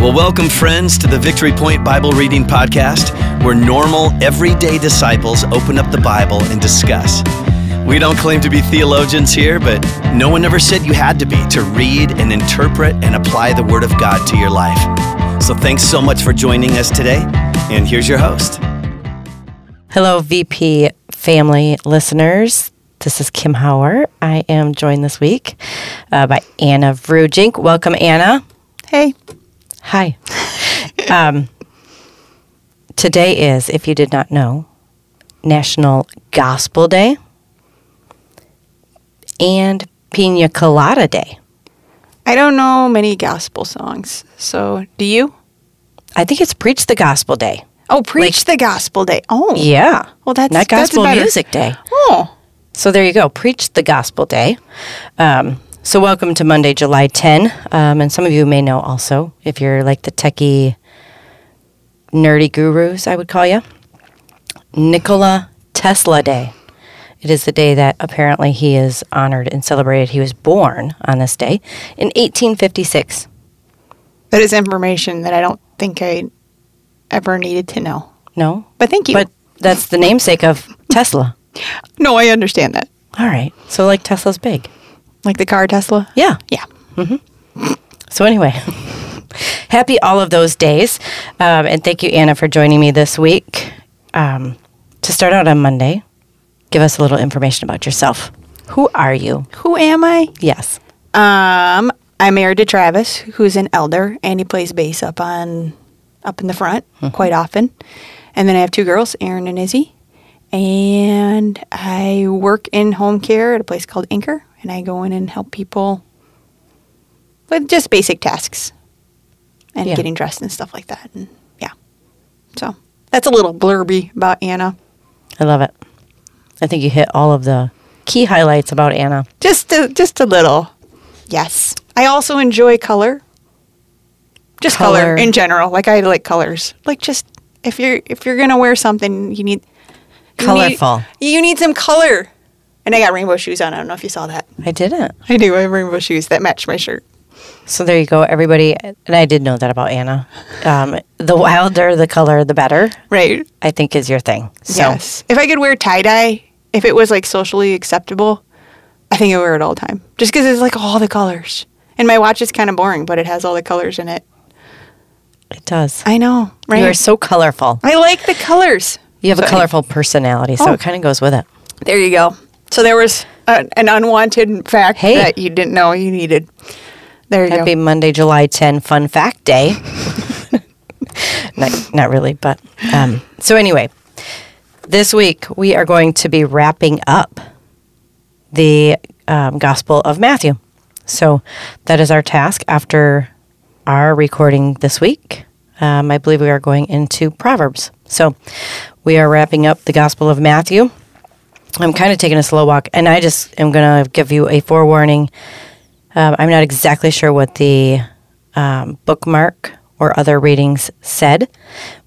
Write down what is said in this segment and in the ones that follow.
Well, welcome, friends, to the Victory Point Bible Reading Podcast, where normal, everyday disciples open up the Bible and discuss. We don't claim to be theologians here, but no one ever said you had to be to read and interpret and apply the Word of God to your life. So thanks so much for joining us today, and here's your host. Hello, VP family listeners. This is Kim Hower. I am joined this week uh, by Anna Vruggink. Welcome, Anna. Hey. Hi. um, today is, if you did not know, National Gospel Day and Pina Colada Day. I don't know many gospel songs. So, do you? I think it's Preach the Gospel Day. Oh, preach the gospel day. Oh. Yeah. Well, that's not Gospel better. Music Day. Oh. So there you go. Preach the Gospel Day. Um, so welcome to Monday, July 10. Um, and some of you may know also, if you're like the techie, nerdy gurus, I would call you, Nikola Tesla Day. It is the day that apparently he is honored and celebrated. He was born on this day in 1856. That is information that I don't think I ever needed to know. No? But thank you. But that's the namesake of Tesla. no, I understand that. All right. So like Tesla's big. Like the car Tesla? Yeah. Yeah. So anyway, happy all of those days, um, and thank you, Anna, for joining me this week. Um, to start out on Monday, give us a little information about yourself. Who are you? Who am I? Yes. Um, I'm married to Travis, who's an elder, and he plays bass up on up in the front quite often. And then I have two girls, Erin and Izzy. And I work in home care at a place called Anchor, and I go in and help people with just basic tasks and Yeah. getting dressed and stuff like that. And yeah. So that's a little blurby about Anna. I love it. I think you hit all of the key highlights about Anna. Just a, just a little. Yes. I also enjoy color. Just color. Color. in general. Like I like colors. Like just if you're if you're gonna wear something, you need you need- Colorful. You need, some color. And I got rainbow shoes on. I don't know if you saw that. I didn't. I do. I have rainbow shoes that match my shirt. So there you go, everybody. And I did know that about Anna. Um, the wilder the color, the better. Right. I think is your thing. So yes. If I could wear tie dye, if it was like socially acceptable, I think I would wear it all the time. Just because it's like all the colors. And my watch is kind of boring, but it has all the colors in it. it does. I know, right? You are so colorful. I like the colors. You have a So- colorful personality, so Oh. it kind of goes with it. There you go. So there was a, an unwanted fact Hey. that you didn't know you needed. There you Happy go. Monday, July 10 Fun Fact Day. not, not really, but um, so anyway, this week we are going to be wrapping up the um, Gospel of Matthew. So that is our task after our recording this week. Um, I believe we are going into Proverbs. So we are wrapping up the Gospel of Matthew. I'm kind of taking a slow walk, and I just am going to give you a forewarning. Um, I'm not exactly sure what the um, bookmark or other readings said,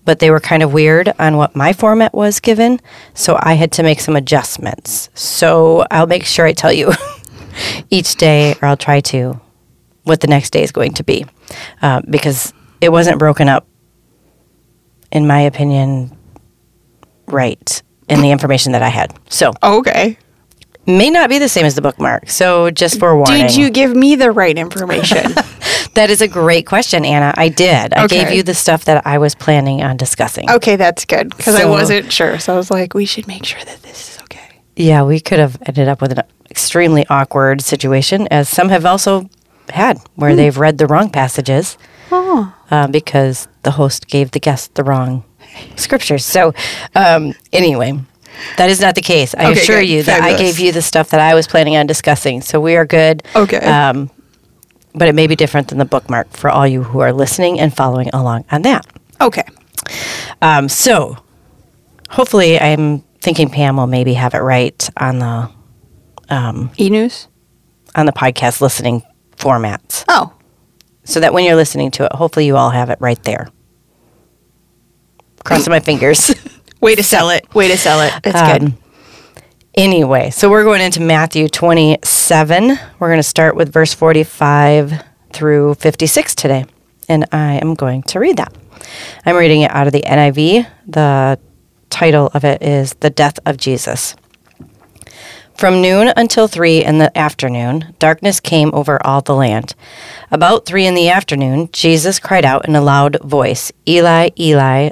but they were kind of weird on what my format was given. So I had to make some adjustments. So I'll make sure I tell you each day, or I'll try to, what the next day is going to be, uh, because it wasn't broken up, in my opinion, right in the information that I had. So Okay. may not be the same as the bookmark. So just for warning. Did you give me the right information? That is a great question, Anna. I did. I gave you the stuff that I was planning on discussing. okay, that's good because I wasn't sure. So I was like, we should make sure that this is okay. Yeah, we could have ended up with an extremely awkward situation, as some have also had, where they've read the wrong passages Oh. uh, because the host gave the guest the wrong scriptures. So, um, anyway, that is not the case. I Okay, assure good. you that I gave you the stuff that I was planning on discussing. So we are good. Okay. Um, but it may be different than the bookmark for all you who are listening and following along on that. Okay. Um, so hopefully, I'm thinking Pam will maybe have it right on the E news. on the podcast listening formats, Oh. so that when you're listening to it, hopefully you all have it right there. Crossing my fingers. Way to sell it. Way to sell it. That's good. Um, Anyway, so we're going into Matthew 27. We're going to start with verse 45 through 56 today. and I am going to read that. I'm reading it out of the NIV. The title of it is The Death of Jesus. From noon until three in the afternoon, darkness came over all the land. About three in the afternoon, Jesus cried out in a loud voice, Eli, Eli,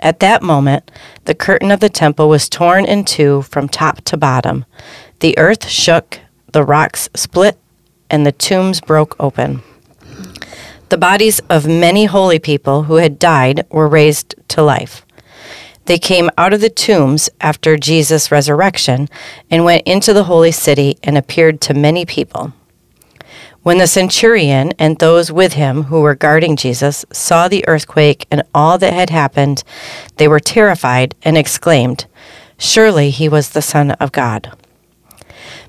At that moment, the curtain of the temple was torn in two from top to bottom. The earth shook, the rocks split, and the tombs broke open. The bodies of many holy people who had died were raised to life. They came out of the tombs after Jesus' resurrection and went into the holy city and appeared to many people. When the centurion and those with him who were guarding Jesus saw the earthquake and all that had happened, they were terrified and exclaimed, Surely he was the Son of God.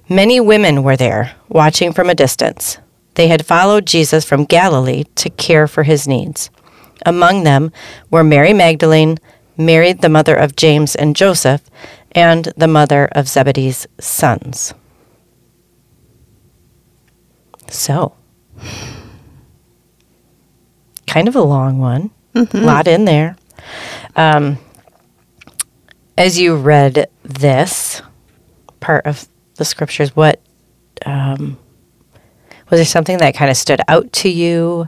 Many women were there, watching from a distance. They had followed Jesus from Galilee to care for his needs. Among them were Mary Magdalene, Mary, the mother of James and Joseph, and the mother of Zebedee's sons. So, kind of a long one, a lot in there. Um, as you read this part of the scriptures, what um, was there something that kind of stood out to you?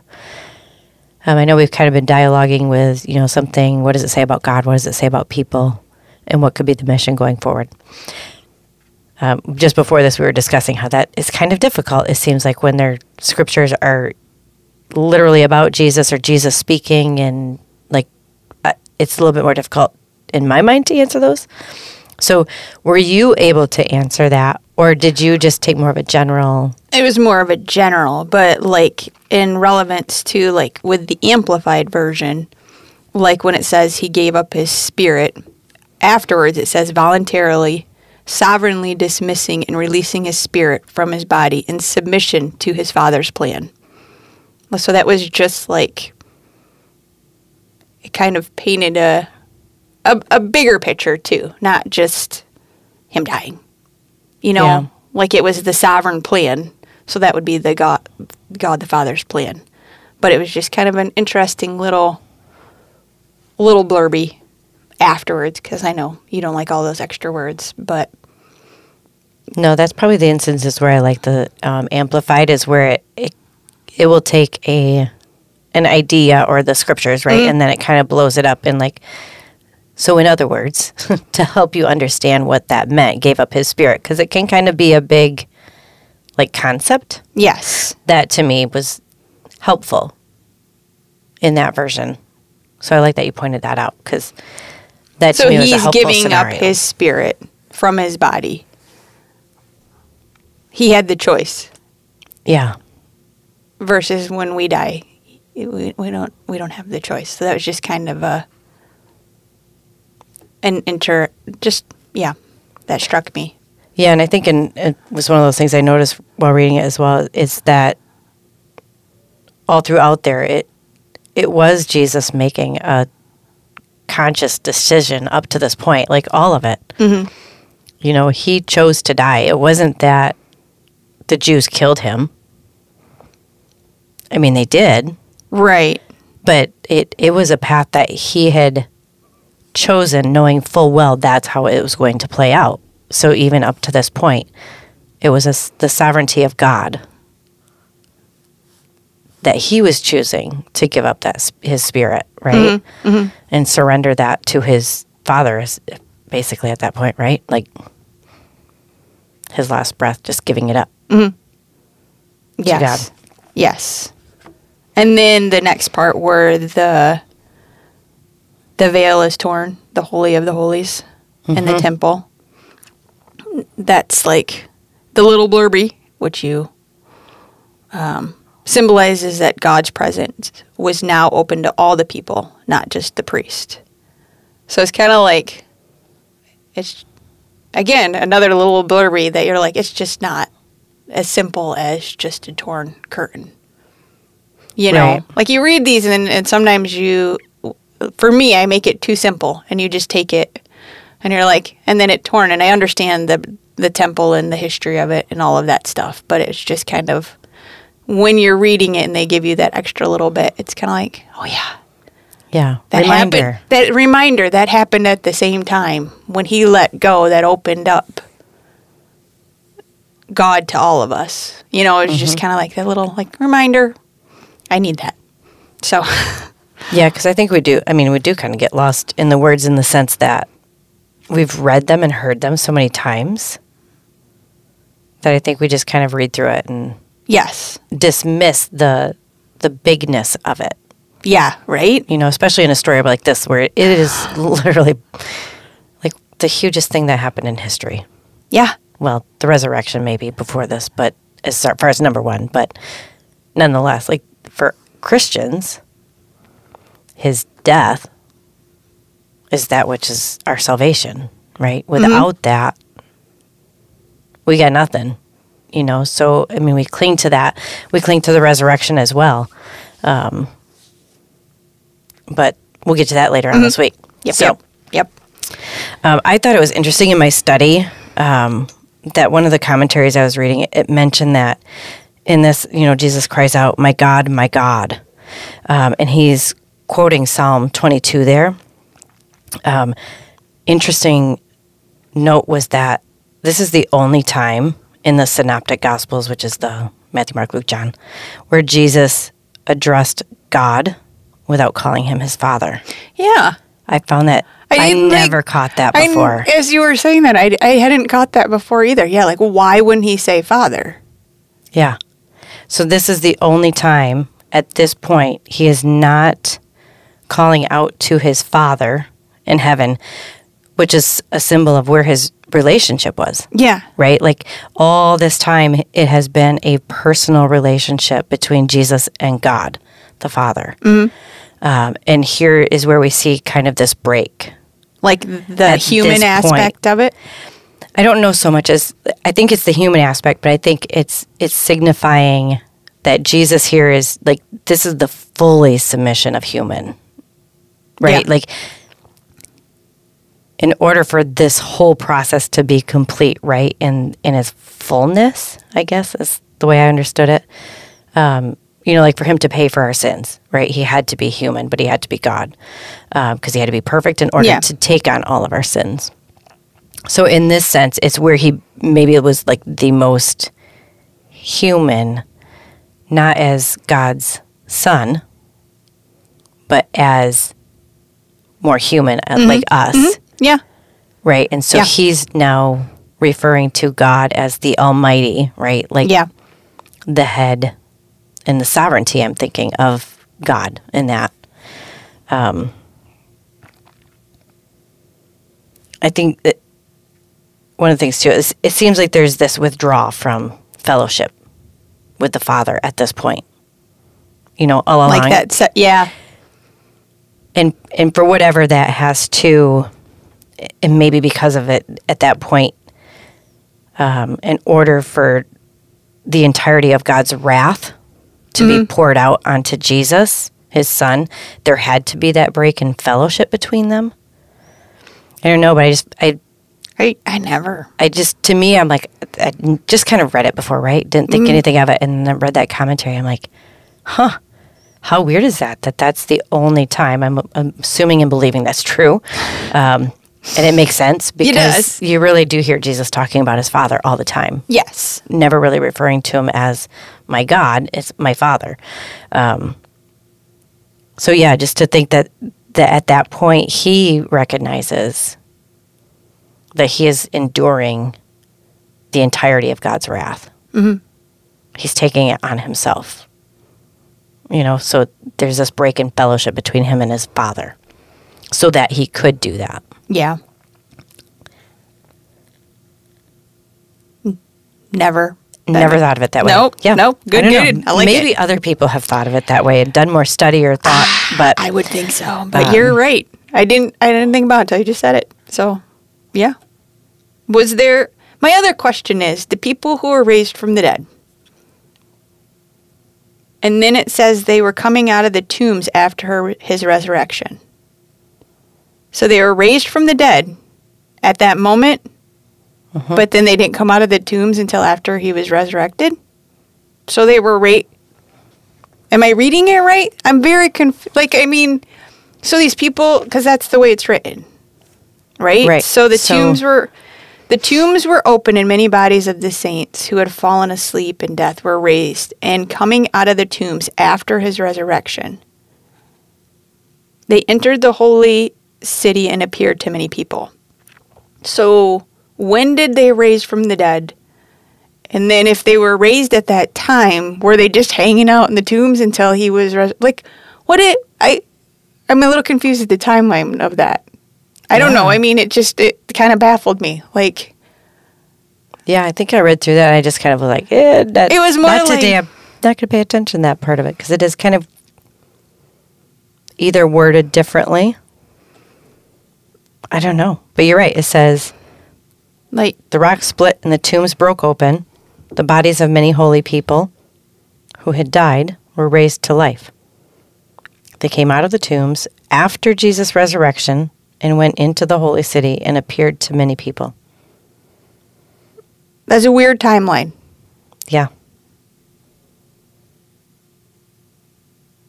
Um, I know we've kind of been dialoguing with, you know, something. What does it say about God? What does it say about people? And what could be the mission going forward? Um, just before this, we were discussing how that is kind of difficult. It seems like when their scriptures are literally about Jesus or Jesus speaking, and like uh, it's a little bit more difficult in my mind to answer those. So, were you able to answer that, or did you just take more of a general? It was more of a general, but like in relevance to like with the amplified version, like when it says he gave up his spirit, afterwards it says voluntarily, sovereignly dismissing and releasing his spirit from his body in submission to his father's plan. So that was just like it kind of painted a a, a bigger picture too, not just him dying. You know, Yeah. like it was the sovereign plan. So that would be the God, God the Father's plan. But it was just kind of an interesting little, little blurby afterwards because I know you don't like all those extra words, but No, that's probably the instances where I like the um, amplified is where it, it it will take a an idea or the scriptures right, and then it kind of blows it up and like. So, in other words, to help you understand what that meant, gave up his spirit because it can kind of be a big, like concept. yes, That to me was helpful in that version. So I like that you pointed that out because that so me was a he's giving scenario. up his spirit from his body. He had the choice. yeah. versus when we die we, we don't we don't have the choice so that was just kind of a an inter just yeah that struck me Yeah, and I think in, it was one of those things I noticed while reading it as well is that all throughout there it it was Jesus making a conscious decision up to this point, like all of it. Mm-hmm. You know, he chose to die. It wasn't that the Jews killed him. I mean, they did, right but it it was a path that he had chosen knowing full well that's how it was going to play out so even up to this point it was a the sovereignty of god that he was choosing to give up that his spirit right? Mm-hmm. Mm-hmm. And surrender that to his father basically at that point right? Like his last breath just giving it up. Mm-hmm. Yes. Yes. And then the next part where the the veil is torn the holy of the holies in the temple. That's like the little blurby which you um, symbolizes that God's presence was now open to all the people, not just the priest. So it's kind of like, it's again another little blurby that you're like, it's just not as simple as just a torn curtain. You know, Right. like you read these, and, and sometimes you, for me, I make it too simple, and you just take it, and you're like, and then it torn, and I understand the the temple and the history of it and all of that stuff, but it's just kind of when you're reading it and they give you that extra little bit, it's kind of like, oh yeah, Yeah. that Reminder. happened. That reminder that happened at the same time when he let go. That opened up God to all of us. You know, it's just mm-hmm. kind of like that little like reminder. I need that. So Yeah, because I think we do. I mean, we do kind of get lost in the words in the sense that we've read them and heard them so many times that I think we just kind of read through it and yes, dismiss the the bigness of it. yeah, right. You know, especially in a story like this where it is literally like the hugest thing that happened in history. Yeah, Well, the resurrection maybe before this, but as far as number one, but nonetheless, like for Christians, his death is that which is our salvation, right? Mm-hmm. Without that, we got nothing, you know. So I mean, we cling to that. We cling to the resurrection as well. Um, but we'll get to that later on this week. yep, So, yep, yep. um, I thought it was interesting in my study um, that one of the commentaries I was reading it, it mentioned that in this, you know, Jesus cries out, "My God, my God," um, and he's quoting Psalm 22 there. Um, interesting note was that this is the only time in the Synoptic Gospels, which is the Matthew, Mark, Luke, John, where Jesus addressed God without calling him his Father. Yeah. I found that I, like- never caught that I- before. as you were saying that, I, I hadn't caught that before either. Yeah, like why wouldn't he say father? Yeah. So this is the only time at this point he is not calling out to his father in heaven, which is a symbol of where his relationship was, Yeah, right? Like all this time, it has been a personal relationship between Jesus and God, the Father. Um, and here is where we see kind of this break. like the human aspect of it. I don't know so much as I think it's the human aspect, but I think it's it's signifying that Jesus here is like this is the fully submission of human. Right? Yeah. Like in order for this whole process to be complete, right, in in its fullness, I guess is the way I understood it. Um, you know, like for him to pay for our sins, right? He had to be human, but he had to be God because he had to be perfect in order Yeah. to take on all of our sins. So in this sense, it's where he maybe it was like the most human, not as God's son, but as more human, uh, like us, Yeah, right? And so Yeah. he's now referring to God as the Almighty, right? Like yeah, the head and the sovereignty. I'm thinking of God in that. Um, I think that one of the things too is it seems like there's this withdrawal from fellowship with the Father at this point. You know, all along, like that. yeah, and and for whatever that has to, and maybe because of it at that point, um, in order for the entirety of God's wrath to be poured out onto Jesus, His Son, there had to be that break in fellowship between them. I don't know, but I just I I I never. I just to me I'm like I just kind of read it before, right? Didn't think anything of it, and then read that commentary. I'm like, huh. How weird is that? That that's the only time I'm, I'm assuming and believing that's true, um, and it makes sense because you really do hear Jesus talking about his Father all the time, Yes. never really referring to him as my God. It's my Father. Um, so yeah, just to think that that at that point he recognizes that he is enduring the entirety of God's wrath. Mm-hmm. He's taking it on himself. You know, so there's this break in fellowship between him and his father, so that he could do that. Yeah. Never. Never thought of it that way. Nope, Yeah. nope. Good, I don't good. know. I like Maybe it. other people have thought of it that way and done more study or thought, ah, but I would think so, but you're um, right. I didn't. I didn't think about it until you just said it. So, yeah. Was there? My other question is: the people who were raised from the dead, and then it says they were coming out of the tombs after her, his resurrection. So they were raised from the dead at that moment, uh-huh. but then they didn't come out of the tombs until after he was resurrected. So they were right. Am I reading it right? I'm very confused. Like, I mean, so these people, because that's the way it's written, right? Right. So the So- tombs were, the tombs were open, and many bodies of the saints who had fallen asleep in death were raised, and coming out of the tombs after his resurrection, they entered the holy city and appeared to many people. So when did they raise from the dead? And then if they were raised at that time, were they just hanging out in the tombs until he was res- like what it I I'm a little confused at the timeline of that. I don't know. I mean, it just it kind of baffled me. Like yeah, I think I read through that. And I just kind of was like, eh, that, It was more not today. I'm not going to pay attention to that part of it because it is kind of either worded differently. I don't know, but you're right. It says like the rock split and the tombs broke open. The bodies of many holy people who had died were raised to life. They came out of the tombs after Jesus' resurrection and went into the holy city and appeared to many people. that's a weird timeline. Yeah.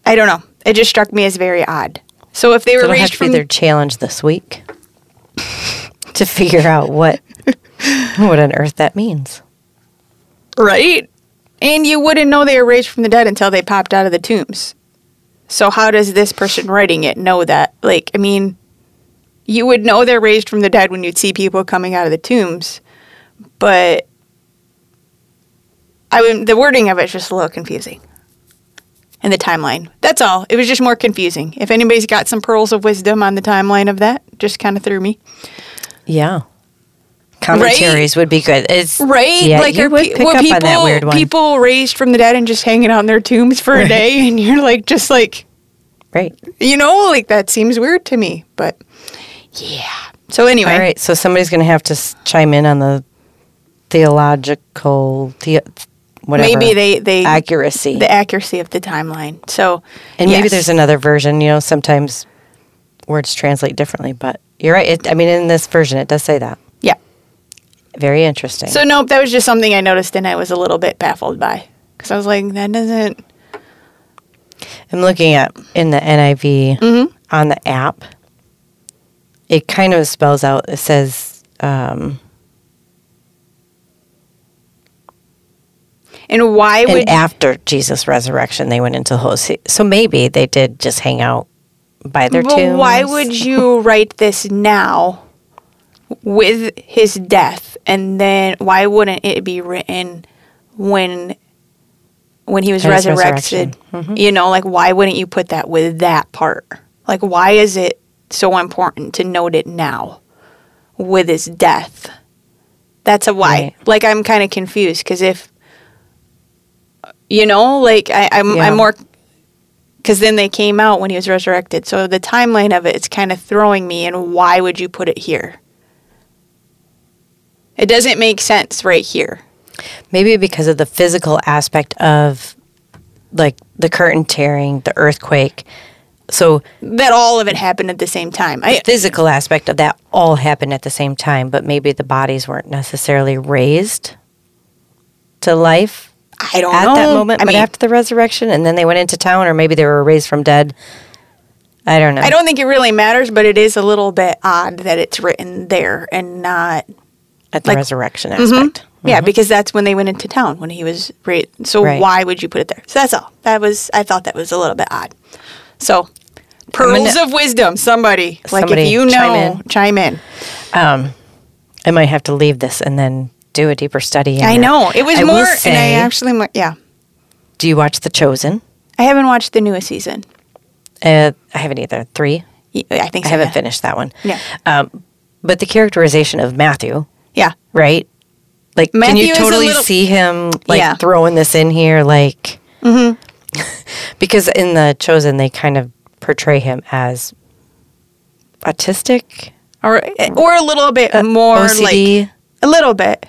I don't know. It just struck me as very odd. So if they were have raised to be from their challenge this week to figure out what what on earth that means. Right. And you wouldn't know they were raised from the dead until they popped out of the tombs. So how does this person writing it know that? Like, I mean, you would know they're raised from the dead when you'd see people coming out of the tombs, but I mean, the wording of it's just a little confusing. And the timeline. That's all. It was just more confusing. If anybody's got some pearls of wisdom on the timeline of that, just kind of threw me. Yeah. Commentaries would be good. It's Right? Yeah, like you would pe- pick up people, on that weird one. people raised from the dead and just hanging on their tombs for a day and you're like just like right. you know, like that seems weird to me. But yeah. So anyway. All right, so somebody's going to have to s- chime in on the theological, the, whatever. Maybe they, they accuracy, the accuracy of the timeline. So and maybe there's another version. You know, sometimes words translate differently, but you're right. It, I mean, in this version, it does say that. Yeah. Very interesting. So nope, that was just something I noticed and I was a little bit baffled by. Because I was like, that doesn't I'm looking at in the NIV Mm-hmm. on the app. It kind of spells out. It says. Um, and why and would after Jesus' resurrection, they went into the Holy. So maybe they did just hang out by their Well, tombs. why would you write this now with his death, and then why wouldn't it be written when when he was his resurrected? resurrection. Mm-hmm. You know, like why wouldn't you put that with that part? Like, why is it so important to note it now with his death? That's a why. Right. Like, I'm kind of confused because if you know, like I, I'm, Yeah. I'm more because then they came out when he was resurrected. So the timeline of it, it's kind of throwing me. And why would you put it here? It doesn't make sense right here. Maybe because of the physical aspect of like the curtain tearing, the earthquake. So That all of it happened at the same time. I, the physical aspect of that all happened at the same time, but maybe the bodies weren't necessarily raised to life I don't know. at know. that moment, I but mean, after the resurrection, and then they went into town, or maybe they were raised from dead. I don't know. I don't think it really matters, but it is a little bit odd that it's written there and not. at the like- resurrection aspect. Yeah, because that's when they went into town when he was raised. So Right. why would you put it there? So that's all. That was I thought that was a little bit odd. So pearls gonna- of wisdom. Somebody, like if you know, chime chime in. in. Um, I might have to leave this and then do a deeper study. in I it. know it was I more, and I actually, mo- yeah, Do you watch The Chosen? I haven't watched the newest season. Uh, I haven't either. Three. I think I haven't yeah. finished that one. Yeah. Um, but the characterization of Matthew, Yeah, right? Like, can you totally little- see him like Yeah. throwing this in here? Like, because in the Chosen, they kind of portray him as autistic, or or a little bit more OCD. like a little bit.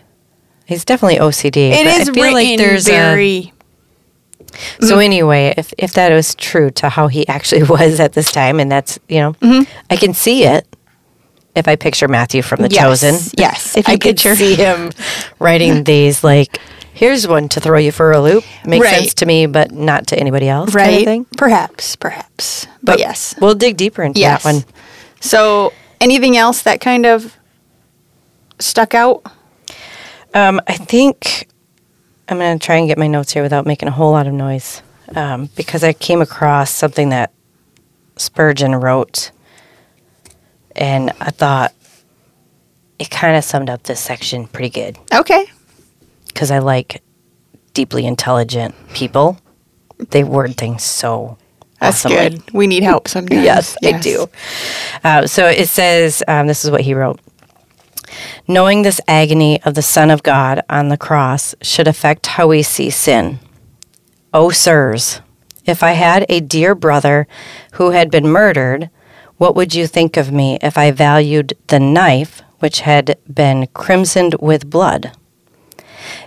He's definitely OCD. It but is I feel like there's a, very. So anyway, if if that was true to how he actually was at this time, and that's you know, Mm-hmm. I can see it if I picture Matthew from The Yes, Chosen. yes, if I could picture- see him writing these like, here's one to throw you for a loop. Makes Right. sense to me, but not to anybody else. right? Kind of thing. Perhaps, perhaps, but, yes, we'll dig deeper into yes. that one. So, anything else that kind of stuck out? Um, I think I'm going to try and get my notes here without making a whole lot of noise um, because I came across something that Spurgeon wrote, and I thought it kind of summed up this section pretty good Okay, because I like deeply intelligent people. They word things so that's good. We need help sometimes. Yes, I do. Uh, so it says, um, this is what he wrote. Knowing this agony of the Son of God on the cross should affect how we see sin. O sirs, if I had a dear brother who had been murdered, what would you think of me if I valued the knife which had been crimsoned with blood?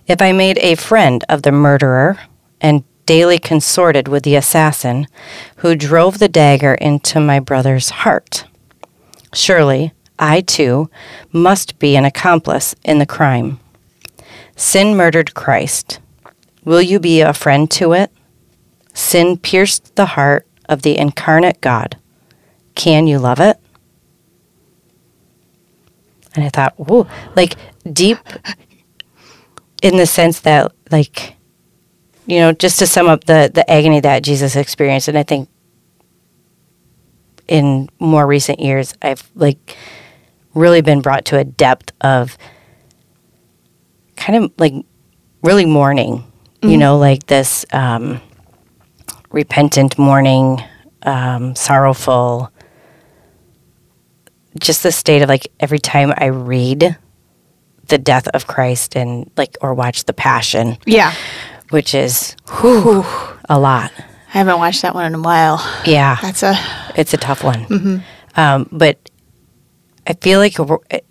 If I made a friend of the murderer and daily consorted with the assassin who drove the dagger into my brother's heart, surely I too must be an accomplice in the crime. Sin murdered Christ. Will you be a friend to it? Sin pierced the heart of the incarnate God. Can you love it? And I thought, whoa, like deep in the sense that, like, you know, just to sum up the, the agony that Jesus experienced, and I think in more recent years, I've like really been brought to a depth of kind of like really mourning, you know, like this um, repentant mourning, um, sorrowful, just the state of like every time I read the death of Christ and like or watch the Passion, Yeah, which is whew, a lot. I haven't watched that one in a while. Yeah, That's a it's a tough one. Um, but I feel like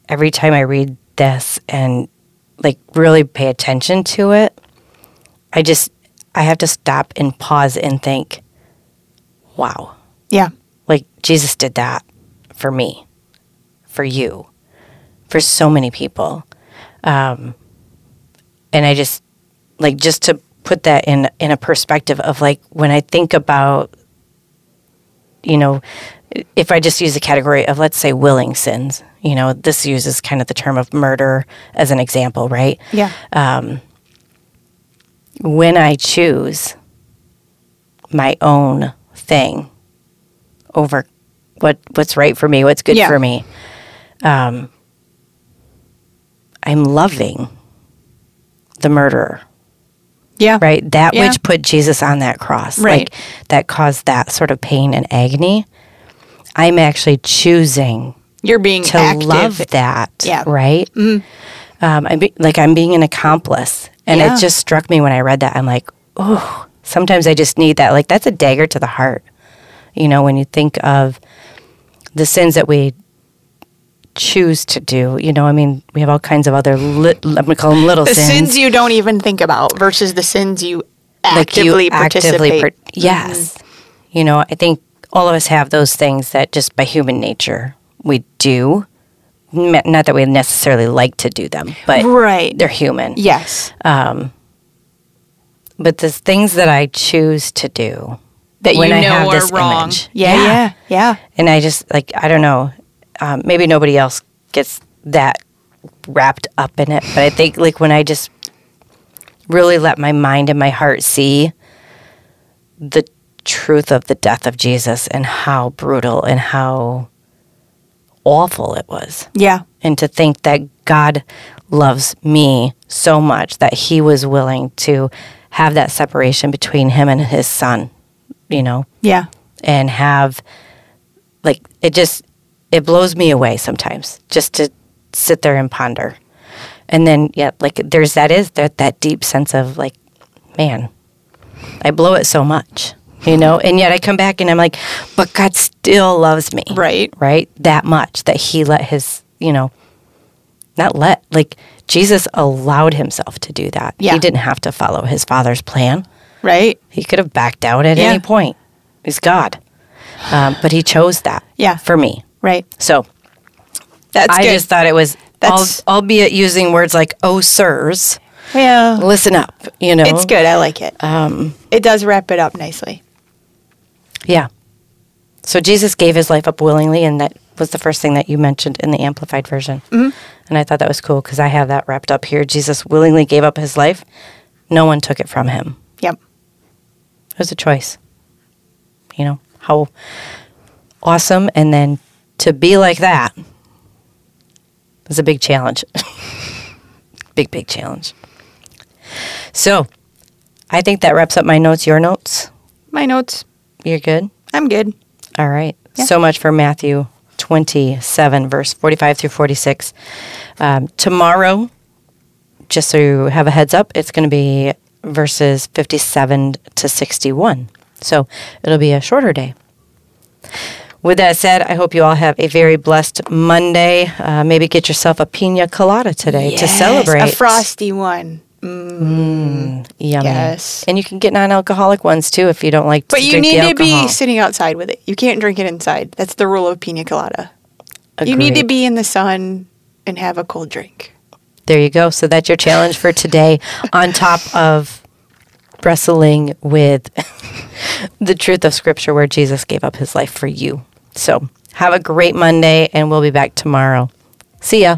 every time I read this and like really pay attention to it, I just I have to stop and pause and think, wow, yeah, like Jesus did that for me, for you, for so many people, um, and I just like just to put that in in a perspective of like when I think about, you know, if I just use the category of let's say willing sins, you know, this uses kind of the term of murder as an example, right? yeah, when I choose my own thing over what what's right for me, what's good Yeah. for me, um, I'm loving the murderer, yeah, right? That Yeah. which put Jesus on that cross, Right. like that caused that sort of pain and agony. I'm actually choosing You're being to active. love that, Yeah. right? Um, I'm be, like I'm being an accomplice, and Yeah. it just struck me when I read that. I'm like, oh, sometimes I just need that. Like that's a dagger to the heart, you know, when you think of the sins that we choose to do. You know, I mean, we have all kinds of other. Li- I'm gonna call them little The sins. sins you don't even think about versus the sins you actively participate. par- yes. You know, I think all of us have those things that just by human nature we do. Not that we necessarily like to do them, but Right. they're human. yes. But the things that I choose to do that when you I know have are this wrong. image. Yeah, Yeah. yeah, yeah. and I just like I don't know, um, maybe nobody else gets that wrapped up in it, but I think like when I just really let my mind and my heart see the truth of the death of Jesus and how brutal and how awful it was, Yeah. and to think that God loves me so much that He was willing to have that separation between Him and His Son, you know Yeah. and have like it just it blows me away sometimes just to sit there and ponder And then, yeah, like there's that is that that deep sense of like, man, I blow it so much, you know, and yet I come back and I'm like, but God still loves me, Right. Right, that much that He let His, you know, not let like Jesus allowed Himself to do that. Yeah. He didn't have to follow His Father's plan. Right. He could have backed out at Yeah. any point. He's God, um, but He chose that. Yeah. for me. Right. So That's I good. just thought it was, That's- albeit using words like "oh sirs," yeah. listen up. You know, it's good. I like it. Um, it does wrap it up nicely. Yeah. So Jesus gave his life up willingly, and that was the first thing that you mentioned in the amplified version. Mm-hmm. And I thought that was cool because I have that wrapped up here. Jesus willingly gave up his life. No one took it from him. Yep. It was a choice. You know how awesome, and then to be like that was a big challenge. big, big challenge. So, I think that wraps up my notes. Your notes? My notes. You're good? I'm good. All right. Yeah. So much for Matthew 27, verse 45 through 46. Um, tomorrow, just so you have a heads up, it's going to be verses 57 to 61. So it'll be a shorter day. With that said, I hope you all have a very blessed Monday. Uh, maybe get yourself a pina colada today to celebrate. A frosty one. Mm, yummy. Yes. And you can get non-alcoholic ones too if you don't like to But you need to be sitting outside with it. You can't drink it inside. That's the rule of pina colada. You need to be in the sun and have a cold drink. There you go. So that's your challenge for today, on top of wrestling with the truth of Scripture where Jesus gave up his life for you. So have a great Monday, and we'll be back tomorrow. See ya.